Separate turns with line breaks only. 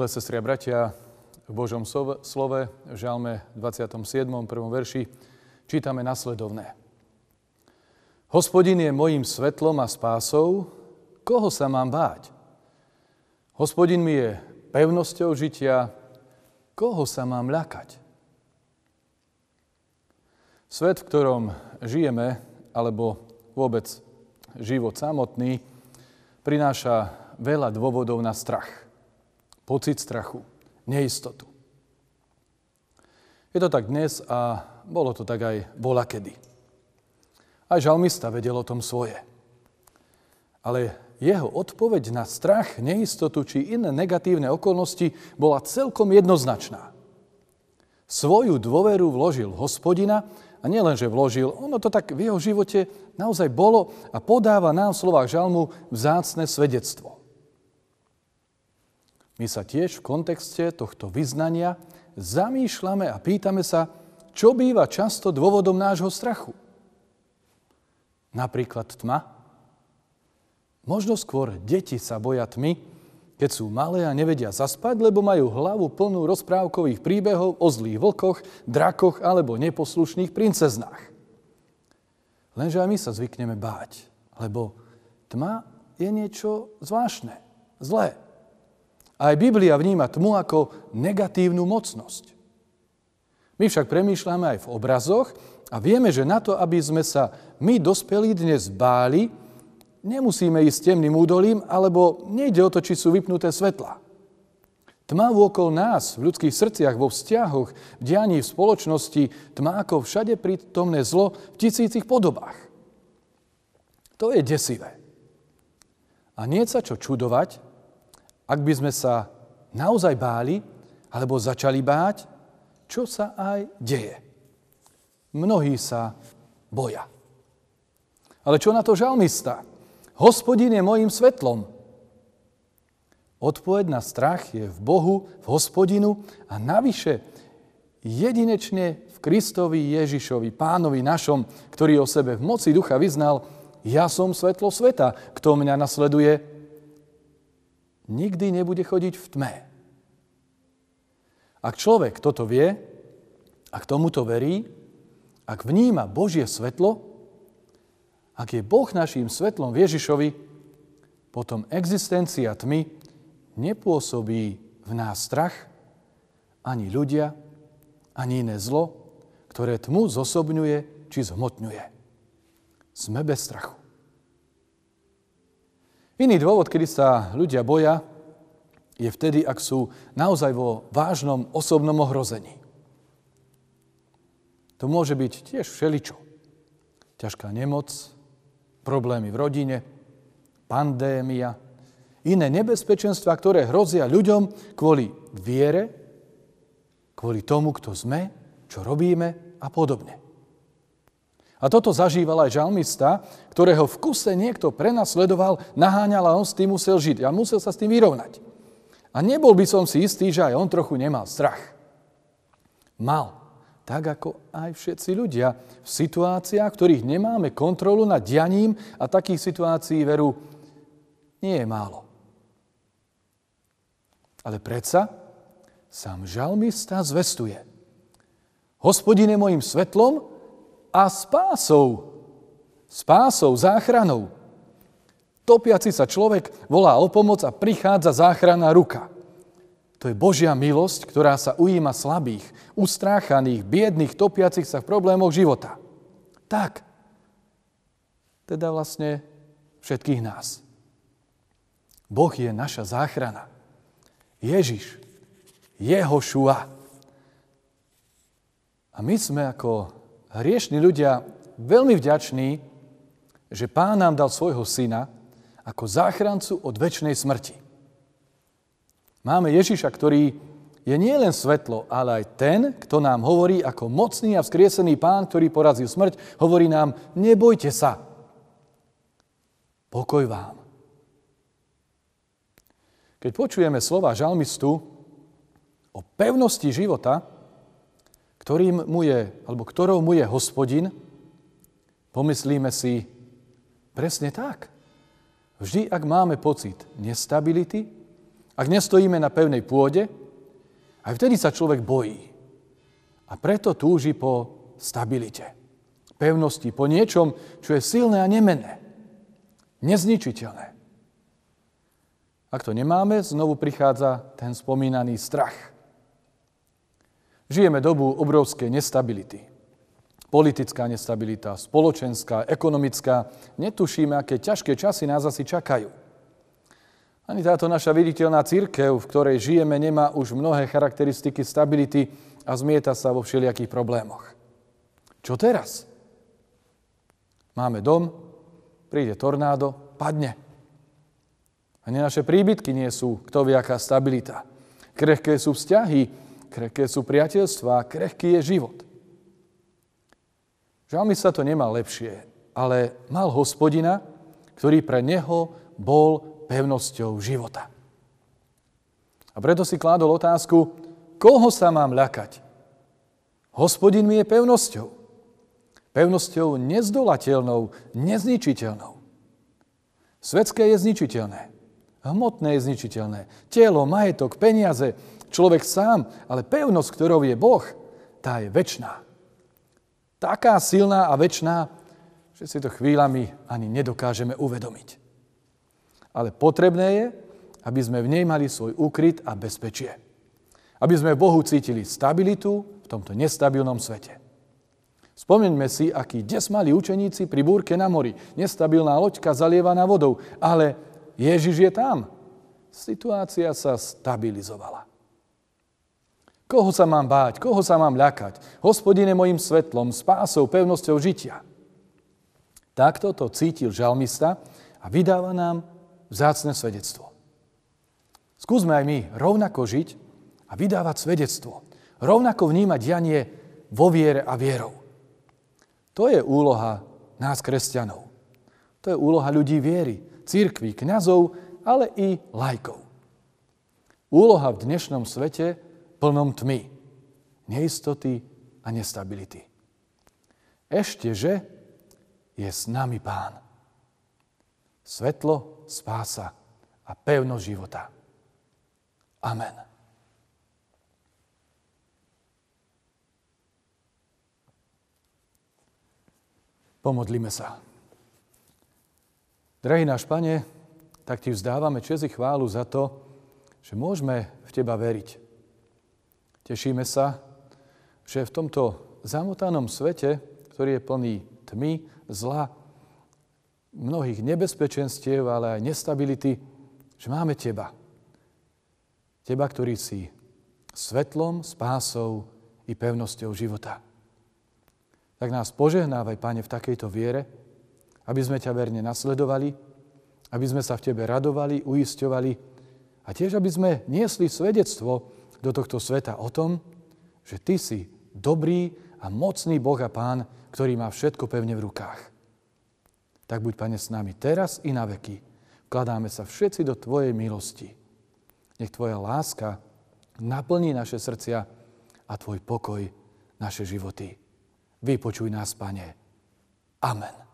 Milé sestri a bratia, v Božom slove, v Žalme 27. prvom verši, čítame nasledovné. Hospodin je mojim svetlom a spásou, koho sa mám báť? Hospodin mi je pevnosťou žitia, koho sa mám ľakať? Svet, v ktorom žijeme, alebo vôbec život samotný, prináša veľa dôvodov na strach. Pocit strachu, neistotu. Je to tak dnes a bolo to tak aj bola kedy. Aj žalmista vedel o tom svoje. Ale jeho odpoveď na strach, neistotu či iné negatívne okolnosti bola celkom jednoznačná. Svoju dôveru vložil hospodina a nielen, že vložil, ono to tak v jeho živote naozaj bolo a podáva nám v slovách žalmu vzácne svedectvo. My sa tiež v kontexte tohto vyznania zamýšľame a pýtame sa, čo býva často dôvodom nášho strachu. Napríklad tma. Možno skôr deti sa boja tmy, keď sú malé a nevedia zaspať, lebo majú hlavu plnú rozprávkových príbehov o zlých vlkoch, drakoch alebo neposlušných princeznách. Lenže aj my sa zvykneme báť, lebo tma je niečo zvláštne, zlé. Aj Biblia vníma tmu ako negatívnu mocnosť. My však premýšľame aj v obrazoch a vieme, že na to, aby sme sa my dospelí dnes báli, nemusíme ísť temným údolím, alebo nejde o to, či sú vypnuté svetla. Tma okolo nás, v ľudských srdciach, vo vzťahoch, v dianí, v spoločnosti, tma ako všade prítomné zlo v tisícich podobách. To je desivé. A nie sa čo čudovať, ak by sme sa naozaj báli, alebo začali báť, čo sa aj deje. Mnohí sa boja. Ale čo na to žalmista? Hospodin je mojim svetlom. Odpoveď na strach je v Bohu, v hospodinu a navyše jedinečne v Kristovi Ježišovi, pánovi našom, ktorý o sebe v moci ducha vyznal, ja som svetlo sveta, kto mňa nasleduje, nikdy nebude chodiť v tme. Ak človek toto vie, ak tomuto verí, ak vníma Božie svetlo, ak je Boh naším svetlom Ježišovi, potom existencia tmy nepôsobí v nás strach, ani ľudia, ani iné zlo, ktoré tmu zosobňuje či zhmotňuje. Sme bez strachu. Iný dôvod, kedy sa ľudia boja, je vtedy, ak sú naozaj vo vážnom osobnom ohrození. To môže byť tiež všeličo. Ťažká nemoc, problémy v rodine, pandémia, iné nebezpečenstva, ktoré hrozia ľuďom kvôli viere, kvôli tomu, kto sme, čo robíme a podobne. A toto zažíval aj žalmista, ktorého v kuse niekto prenasledoval, naháňal a on s tým musel žiť. A musel sa s tým vyrovnať. A nebol by som si istý, že aj on trochu nemal strach. Mal. Tak ako aj všetci ľudia v situáciách, ktorých nemáme kontrolu nad dianím a takých situácií veru nie je málo. Ale predsa sám žalmista zvestuje. Hospodine mojim svetlom a spásou. Spásou, záchranou. Topiaci sa človek volá o pomoc a prichádza záchranná ruka. To je Božia milosť, ktorá sa ujíma slabých, ustráchaných, biedných, topiacich sa v problémoch života. Tak. Teda vlastne všetkých nás. Boh je naša záchrana. Ježiš, jeho šua. A my sme ako hriešní ľudia veľmi vďační, že Pán nám dal svojho syna ako záchrancu od väčšnej smrti. Máme Ježiša, ktorý je nielen svetlo, ale aj ten, kto nám hovorí ako mocný a vzkriesený pán, ktorý porazil smrť, hovorí nám, nebojte sa. Pokoj vám. Keď počujeme slova žalmistu o pevnosti života, ktorým mu je, alebo ktorou mu je hospodin, pomyslíme si presne tak. Vždy, ak máme pocit nestability, Ak nestojíme na pevnej pôde, aj vtedy sa človek bojí. A preto túži po stabilite, pevnosti, po niečom, čo je silné a nemenné, nezničiteľné. Ak to nemáme, znovu prichádza ten spomínaný strach. Žijeme dobu obrovskej nestability. Politická nestabilita, spoločenská, ekonomická. Netušíme, aké ťažké časy nás asi čakajú. Ani táto naša viditeľná církev, v ktorej žijeme, nemá už mnohé charakteristiky stability a zmieta sa vo všelijakých problémoch. Čo teraz? Máme dom, príde tornádo, padne. Ani naše príbytky nie sú kto vie aká stabilita. Krehké sú vzťahy, krehké sú priateľstva, krehký je život. Žalmi sa to nemal lepšie, ale mal hospodina, ktorý pre neho bol pevnosťou života. A preto si kládol otázku, koho sa mám ľakať? Hospodin mi je pevnosťou. Pevnosťou nezdolateľnou, nezničiteľnou. Svetské je zničiteľné. Hmotné je zničiteľné. Telo, majetok, peniaze, človek sám, ale pevnosť, ktorou je Boh, tá je väčšiná. Taká silná a väčšiná, že si to chvíľami ani nedokážeme uvedomiť ale potrebné je, aby sme v nej mali svoj úkryt a bezpečie. Aby sme Bohu cítili stabilitu v tomto nestabilnom svete. Spomeňme si, aký des mali učeníci pri búrke na mori. Nestabilná loďka zalievaná vodou, ale Ježiš je tam. Situácia sa stabilizovala. Koho sa mám báť? Koho sa mám ľakať? Hospodine mojim svetlom, spásou, pevnosťou žitia. Takto to cítil žalmista a vydáva nám vzácne svedectvo. Skúsme aj my rovnako žiť a vydávať svedectvo. Rovnako vnímať dianie vo viere a vierou. To je úloha nás, kresťanov. To je úloha ľudí viery, církví, kňazov, ale i lajkov. Úloha v dnešnom svete plnom tmy, neistoty a nestability. Ešte, že je s nami Pán. Svetlo spása a pevnosť života. Amen. Pomodlíme sa. Drahý náš Pane, tak Ti vzdávame čest chválu za to, že môžeme v Teba veriť. Tešíme sa, že v tomto zamotanom svete, ktorý je plný tmy, zla, mnohých nebezpečenstiev, ale aj nestability, že máme Teba. Teba, ktorý si svetlom, spásou i pevnosťou života. Tak nás požehnávaj, Pane, v takejto viere, aby sme ťa verne nasledovali, aby sme sa v Tebe radovali, uisťovali a tiež, aby sme niesli svedectvo do tohto sveta o tom, že Ty si dobrý a mocný Boh a Pán, ktorý má všetko pevne v rukách tak buď, Pane, s nami teraz i na veky. Kladáme sa všetci do Tvojej milosti. Nech Tvoja láska naplní naše srdcia a Tvoj pokoj naše životy. Vypočuj nás, Pane. Amen.